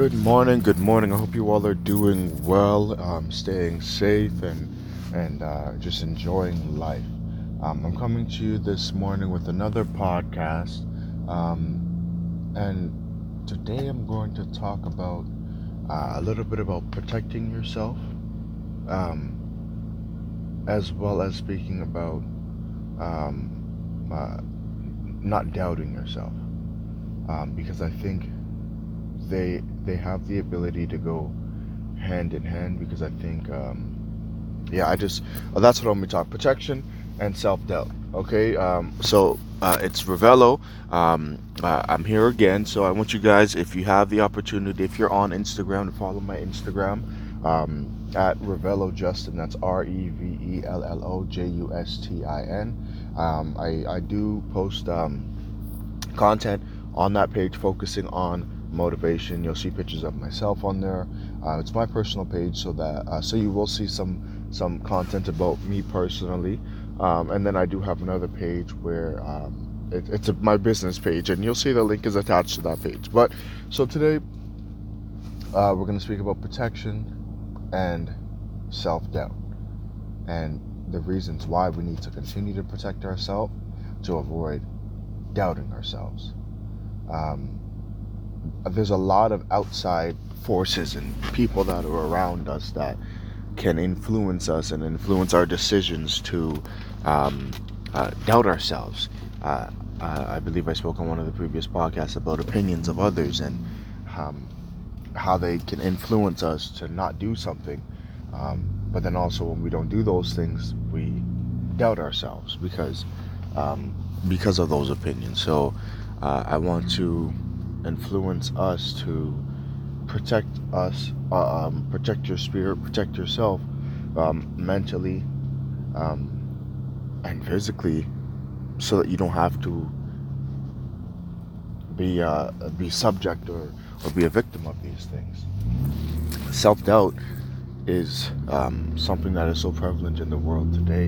Good morning, good morning. I hope you all are doing well, um, staying safe, and and uh, just enjoying life. Um, I'm coming to you this morning with another podcast, um, and today I'm going to talk about uh, a little bit about protecting yourself, um, as well as speaking about um, uh, not doubting yourself, um, because I think they they have the ability to go hand in hand because I think um, yeah I just well, that's what I'm gonna talk protection and self doubt okay? Um, so uh, it's Revello. Um, uh, I'm here again so I want you guys if you have the opportunity if you're on Instagram to follow my Instagram um, at Revello Justin. That's R E V E L L O J U S T I N. Um, I, I do post um, content on that page focusing on motivation. You'll see pictures of myself on there. Uh, it's my personal page, so that uh, so you will see some some content about me personally. Um, and then I do have another page where um, it, it's a, my business page, and you'll see the link is attached to that page. But so today uh, we're going to speak about protection and self doubt, and the reasons why we need to continue to protect ourselves to avoid doubting ourselves. Um, there's a lot of outside forces and people that are around us that can influence us and influence our decisions to um, uh, doubt ourselves. Uh, I believe I spoke on one of the previous podcasts about opinions of others and um, how they can influence us to not do something. Um, but then also, when we don't do those things, we doubt ourselves because um, because of those opinions. So uh, I want to influence us to protect us, uh, um, protect your spirit, protect yourself um, mentally um, and physically, so that you don't have to be uh, be subject or, or be a victim of these things. Self doubt is um, something that is so prevalent in the world today,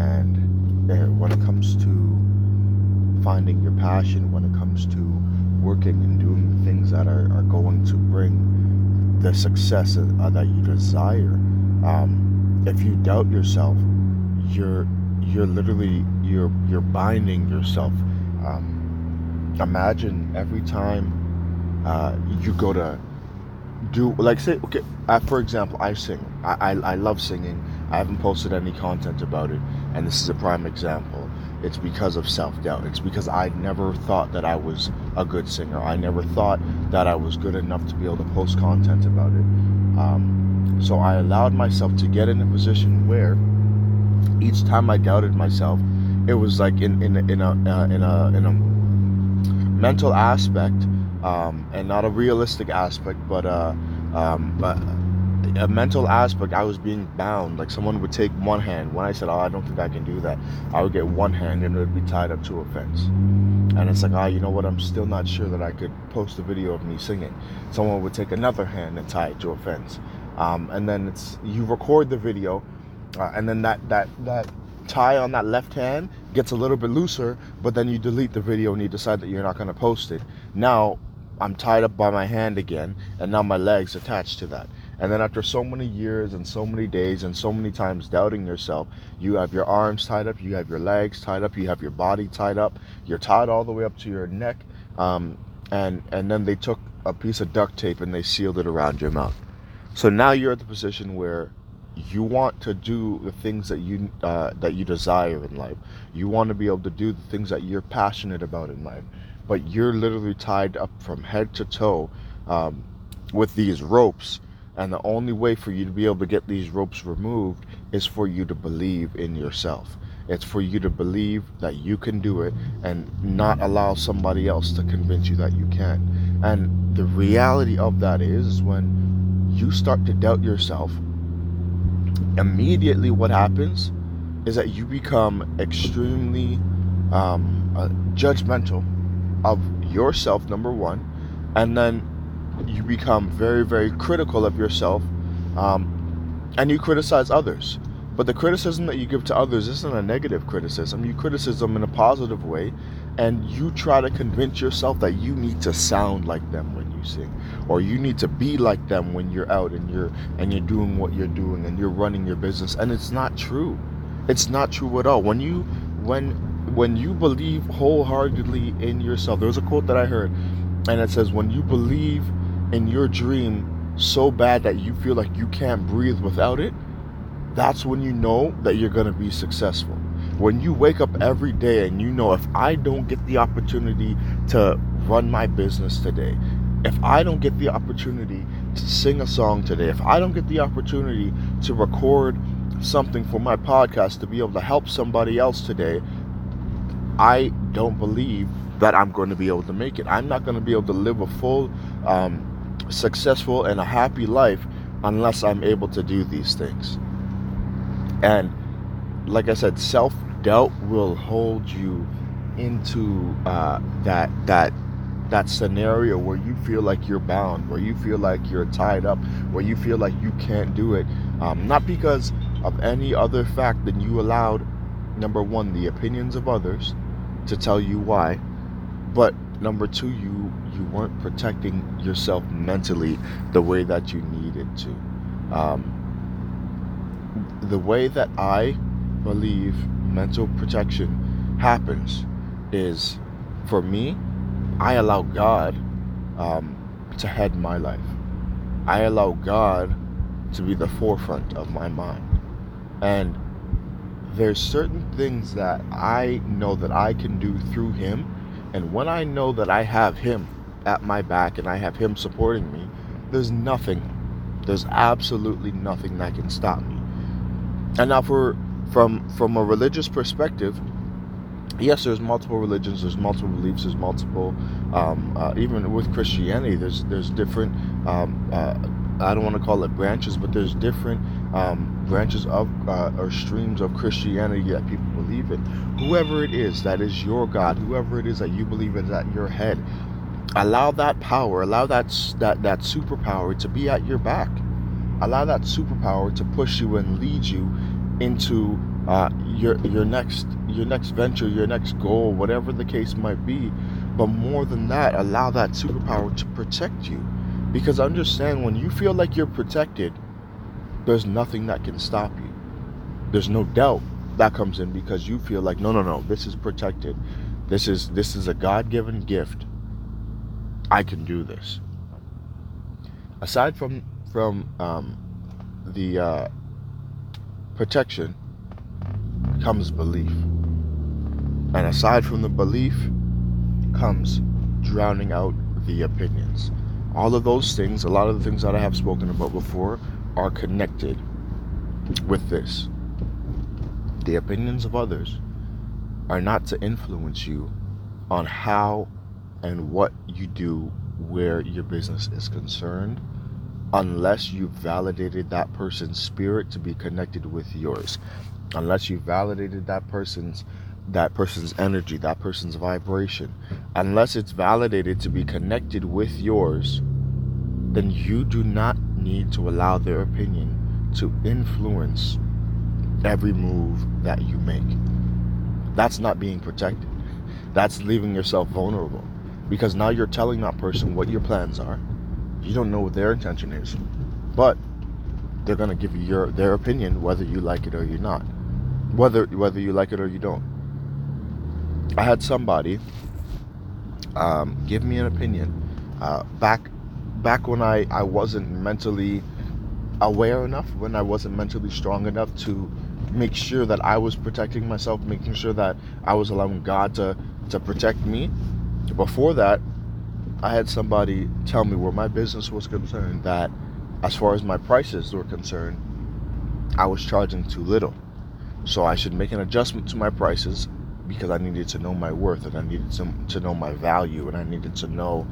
and uh, when it comes to finding your passion, when it comes to working and doing things that are, are going to bring the success uh, that you desire. Um, if you doubt yourself, you're you're literally you're you're binding yourself. Um, imagine every time uh, you go to do like say okay uh, for example i sing I, I, I love singing i haven't posted any content about it and this is a prime example it's because of self-doubt. It's because i never thought that i was a good singer. I never thought that i was good enough to be able to post content about it. Um, so i allowed myself to get in a position where each time i doubted myself it was like in in, in a uh, in a in a mental aspect um, and not a realistic aspect, but uh, um, but a mental aspect. I was being bound. Like someone would take one hand. When I said, "Oh, I don't think I can do that," I would get one hand and it would be tied up to a fence. And it's like, ah, oh, you know what? I'm still not sure that I could post a video of me singing. Someone would take another hand and tie it to a fence. Um, and then it's you record the video, uh, and then that that that tie on that left hand gets a little bit looser, but then you delete the video and you decide that you're not going to post it. Now I'm tied up by my hand again, and now my leg's attached to that. And then after so many years and so many days and so many times doubting yourself, you have your arms tied up, you have your legs tied up, you have your body tied up, you're tied all the way up to your neck, um, and and then they took a piece of duct tape and they sealed it around your mouth. So now you're at the position where you want to do the things that you uh, that you desire in life. You want to be able to do the things that you're passionate about in life but you're literally tied up from head to toe um, with these ropes. And the only way for you to be able to get these ropes removed is for you to believe in yourself. It's for you to believe that you can do it and not allow somebody else to convince you that you can. And the reality of that is when you start to doubt yourself, immediately what happens is that you become extremely um, uh, judgmental of yourself, number one, and then you become very, very critical of yourself, um, and you criticize others. But the criticism that you give to others isn't a negative criticism. You criticize them in a positive way, and you try to convince yourself that you need to sound like them when you sing or you need to be like them when you're out and you're and you're doing what you're doing and you're running your business and it's not true it's not true at all when you when when you believe wholeheartedly in yourself there's a quote that i heard and it says when you believe in your dream so bad that you feel like you can't breathe without it that's when you know that you're going to be successful when you wake up every day and you know if I don't get the opportunity to run my business today, if I don't get the opportunity to sing a song today, if I don't get the opportunity to record something for my podcast to be able to help somebody else today, I don't believe that I'm going to be able to make it. I'm not going to be able to live a full, um, successful, and a happy life unless I'm able to do these things. And like I said, self doubt will hold you into uh, that that that scenario where you feel like you're bound, where you feel like you're tied up, where you feel like you can't do it, um, not because of any other fact than you allowed number one the opinions of others to tell you why, but number two you you weren't protecting yourself mentally the way that you needed to. Um, the way that I believe mental protection happens is for me, I allow God um, to head my life. I allow God to be the forefront of my mind. And there's certain things that I know that I can do through Him. And when I know that I have Him at my back and I have Him supporting me, there's nothing, there's absolutely nothing that can stop me. And now for from from a religious perspective, yes, there's multiple religions, there's multiple beliefs, there's multiple. Um, uh, even with Christianity, there's there's different. Um, uh, I don't want to call it branches, but there's different um, branches of uh, or streams of Christianity that people believe in. Whoever it is that is your God, whoever it is that you believe is at your head, allow that power, allow that that that superpower to be at your back. Allow that superpower to push you and lead you into uh, your your next your next venture, your next goal, whatever the case might be. But more than that, allow that superpower to protect you. Because understand when you feel like you're protected, there's nothing that can stop you. There's no doubt that comes in because you feel like no no no, this is protected. This is this is a God-given gift. I can do this. Aside from from um, the uh, protection comes belief. And aside from the belief comes drowning out the opinions. All of those things, a lot of the things that I have spoken about before, are connected with this. The opinions of others are not to influence you on how and what you do where your business is concerned unless you validated that person's spirit to be connected with yours. Unless you validated that person's that person's energy that person's vibration. Unless it's validated to be connected with yours then you do not need to allow their opinion to influence every move that you make. That's not being protected. That's leaving yourself vulnerable because now you're telling that person what your plans are you don't know what their intention is, but they're gonna give you your their opinion whether you like it or you're not, whether whether you like it or you don't. I had somebody um, give me an opinion uh, back back when I I wasn't mentally aware enough, when I wasn't mentally strong enough to make sure that I was protecting myself, making sure that I was allowing God to to protect me. Before that, I had somebody tell me where my business was concerned that as far as my prices were concerned, I was charging too little. So I should make an adjustment to my prices because I needed to know my worth and I needed to, to know my value and I needed to know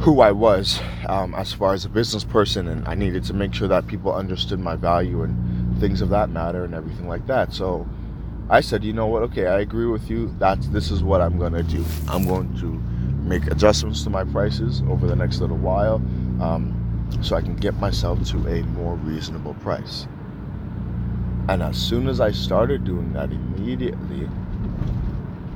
who I was um, as far as a business person and I needed to make sure that people understood my value and things of that matter and everything like that. So I said, you know what? Okay, I agree with you. That's this is what I'm gonna do. I'm going to make adjustments to my prices over the next little while um, so I can get myself to a more reasonable price. And as soon as I started doing that, immediately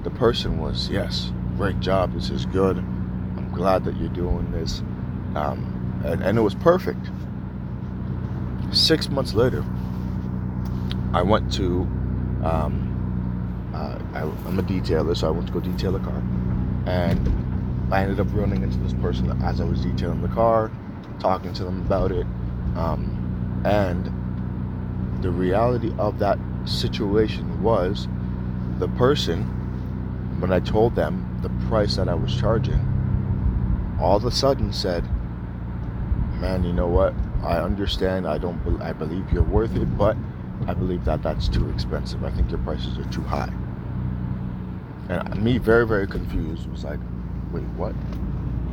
the person was, yes, great job. This is good. I'm glad that you're doing this. Um, and, and it was perfect. Six months later, I went to, um, uh, I, I'm a detailer, so I went to go detail a car. And I ended up running into this person as I was detailing the car, talking to them about it. Um, and the reality of that situation was the person, when I told them the price that I was charging, all of a sudden said, "Man, you know what? I understand. I don't. I believe you're worth it, but I believe that that's too expensive. I think your prices are too high." And me, very very confused, was like, "Wait, what?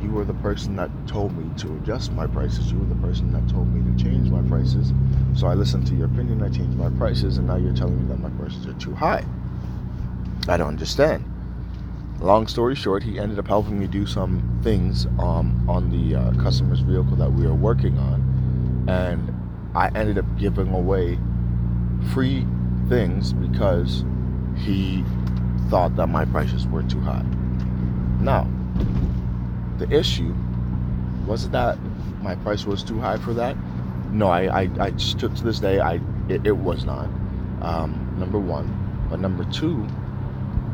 You were the person that told me to adjust my prices. You were the person that told me to change my prices. So I listened to your opinion. I changed my prices, and now you're telling me that my prices are too high." I don't understand. Long story short, he ended up helping me do some things um, on the uh, customer's vehicle that we were working on, and I ended up giving away free things because he thought that my prices were too high. Now, the issue was that my price was too high for that. No, I, I, I stood to this day, I it, it was not. Um, number one, but number two,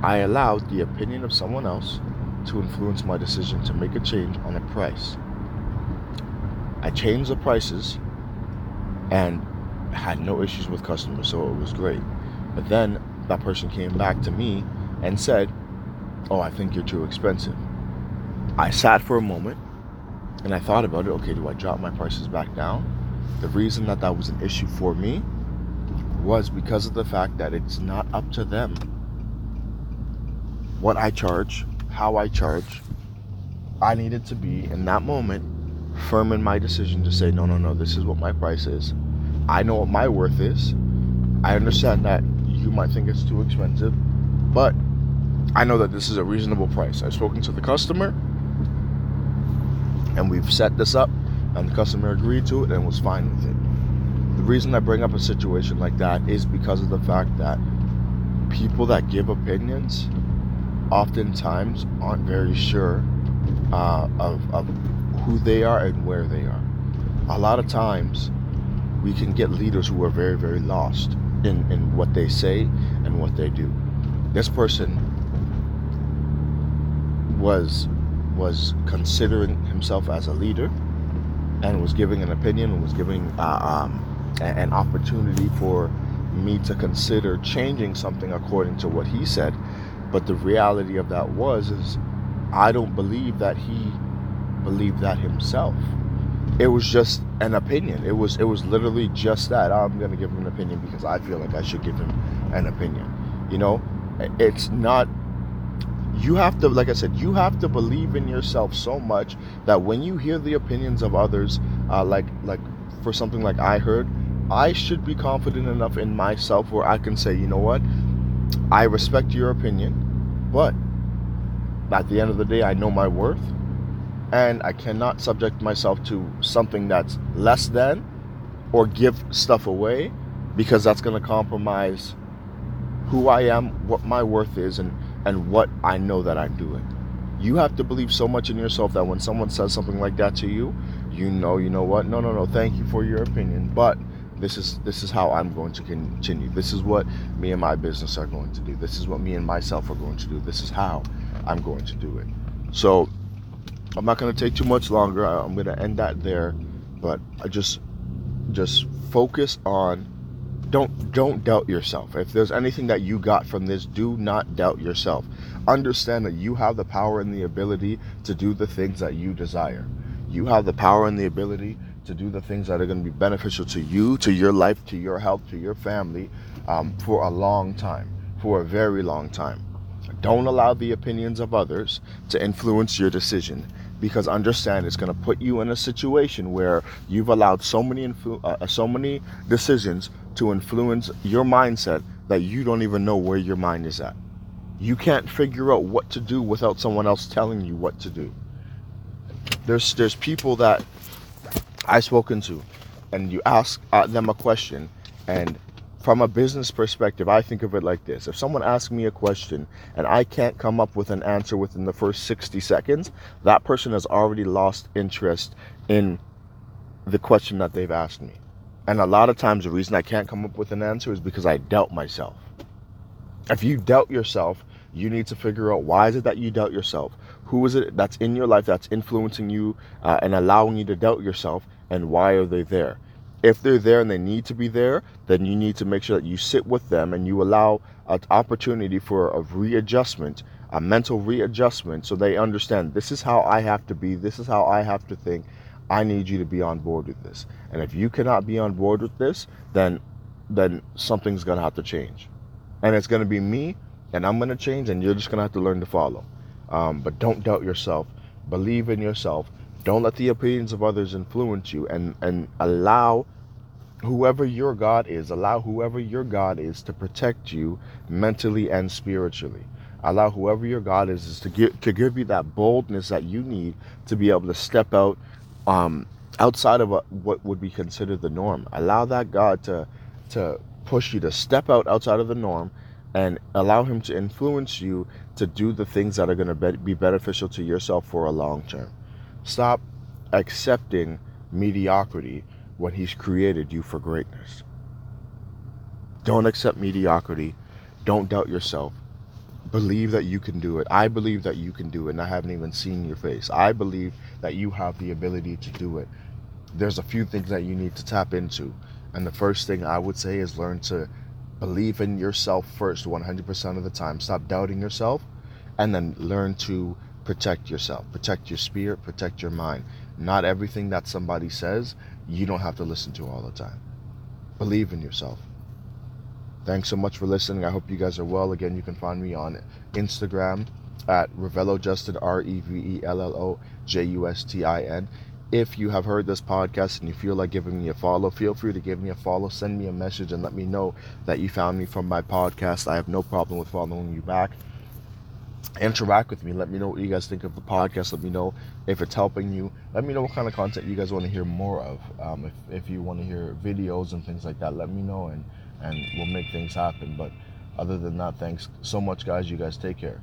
I allowed the opinion of someone else to influence my decision to make a change on a price. I changed the prices and had no issues with customers, so it was great. But then that person came back to me and said, Oh, I think you're too expensive. I sat for a moment and I thought about it. Okay, do I drop my prices back down? The reason that that was an issue for me was because of the fact that it's not up to them what I charge, how I charge. I needed to be in that moment firm in my decision to say, no, no, no, this is what my price is. I know what my worth is. I understand that you might think it's too expensive, but I know that this is a reasonable price. I've spoken to the customer and we've set this up, and the customer agreed to it and was fine with it. The reason I bring up a situation like that is because of the fact that people that give opinions oftentimes aren't very sure uh, of, of who they are and where they are. A lot of times, we can get leaders who are very, very lost in, in what they say and what they do. This person was was considering himself as a leader and was giving an opinion and was giving uh, um, an opportunity for me to consider changing something according to what he said but the reality of that was is I don't believe that he believed that himself. It was just an opinion. It was it was literally just that. I'm gonna give him an opinion because I feel like I should give him an opinion. You know, it's not you have to like i said you have to believe in yourself so much that when you hear the opinions of others uh, like like for something like i heard i should be confident enough in myself where i can say you know what i respect your opinion but at the end of the day, I know my worth, and I cannot subject myself to something that's less than or give stuff away because that's going to compromise who I am, what my worth is, and, and what I know that I'm doing. You have to believe so much in yourself that when someone says something like that to you, you know, you know what? No, no, no, thank you for your opinion, but this is this is how I'm going to continue. This is what me and my business are going to do. This is what me and myself are going to do. This is how I'm going to do it. So I'm not going to take too much longer. I'm going to end that there, but I just just focus on don't don't doubt yourself. If there's anything that you got from this, do not doubt yourself. Understand that you have the power and the ability to do the things that you desire. You have the power and the ability to do the things that are going to be beneficial to you, to your life, to your health, to your family um, for a long time, for a very long time. Don't allow the opinions of others to influence your decision because understand it's going to put you in a situation where you've allowed so many influ- uh, so many decisions to influence your mindset that you don't even know where your mind is at. You can't figure out what to do without someone else telling you what to do. There's there's people that I've spoken to, and you ask uh, them a question, and from a business perspective, I think of it like this. If someone asks me a question and I can't come up with an answer within the first 60 seconds, that person has already lost interest in the question that they've asked me. And a lot of times, the reason I can't come up with an answer is because I doubt myself. If you doubt yourself, you need to figure out why is it that you doubt yourself? Who is it that's in your life that's influencing you uh, and allowing you to doubt yourself? And why are they there? If they're there and they need to be there, then you need to make sure that you sit with them and you allow an opportunity for a readjustment, a mental readjustment, so they understand this is how I have to be, this is how I have to think. I need you to be on board with this. And if you cannot be on board with this, then then something's gonna have to change. And it's gonna be me, and I'm gonna change, and you're just gonna have to learn to follow. Um, but don't doubt yourself. Believe in yourself don't let the opinions of others influence you and, and allow whoever your God is, allow whoever your God is to protect you mentally and spiritually. Allow whoever your God is, is to give to give you that boldness that you need to be able to step out um, outside of a, what would be considered the norm. Allow that God to to push you to step out outside of the norm and allow him to influence you to do the things that are going to be beneficial to yourself for a long term. Stop accepting mediocrity when He's created you for greatness. Don't accept mediocrity. Don't doubt yourself. Believe that you can do it. I believe that you can do it, and I haven't even seen your face. I believe that you have the ability to do it. There's a few things that you need to tap into. And the first thing I would say is learn to believe in yourself first 100% of the time. Stop doubting yourself and then learn to protect yourself, protect your spirit, protect your mind. Not everything that somebody says, you don't have to listen to all the time. Believe in yourself. Thanks so much for listening. I hope you guys are well. Again, you can find me on Instagram at Revello Justin, R E V E L L O J U S T I N. If you have heard this podcast and you feel like giving me a follow, feel free to give me a follow. Send me a message and let me know that you found me from my podcast. I have no problem with following you back interact with me. Let me know what you guys think of the podcast. Let me know if it's helping you. Let me know what kind of content you guys want to hear more of. Um, if, if you want to hear videos and things like that, let me know and, and we'll make things happen. But other than that, thanks so much, guys. You guys take care.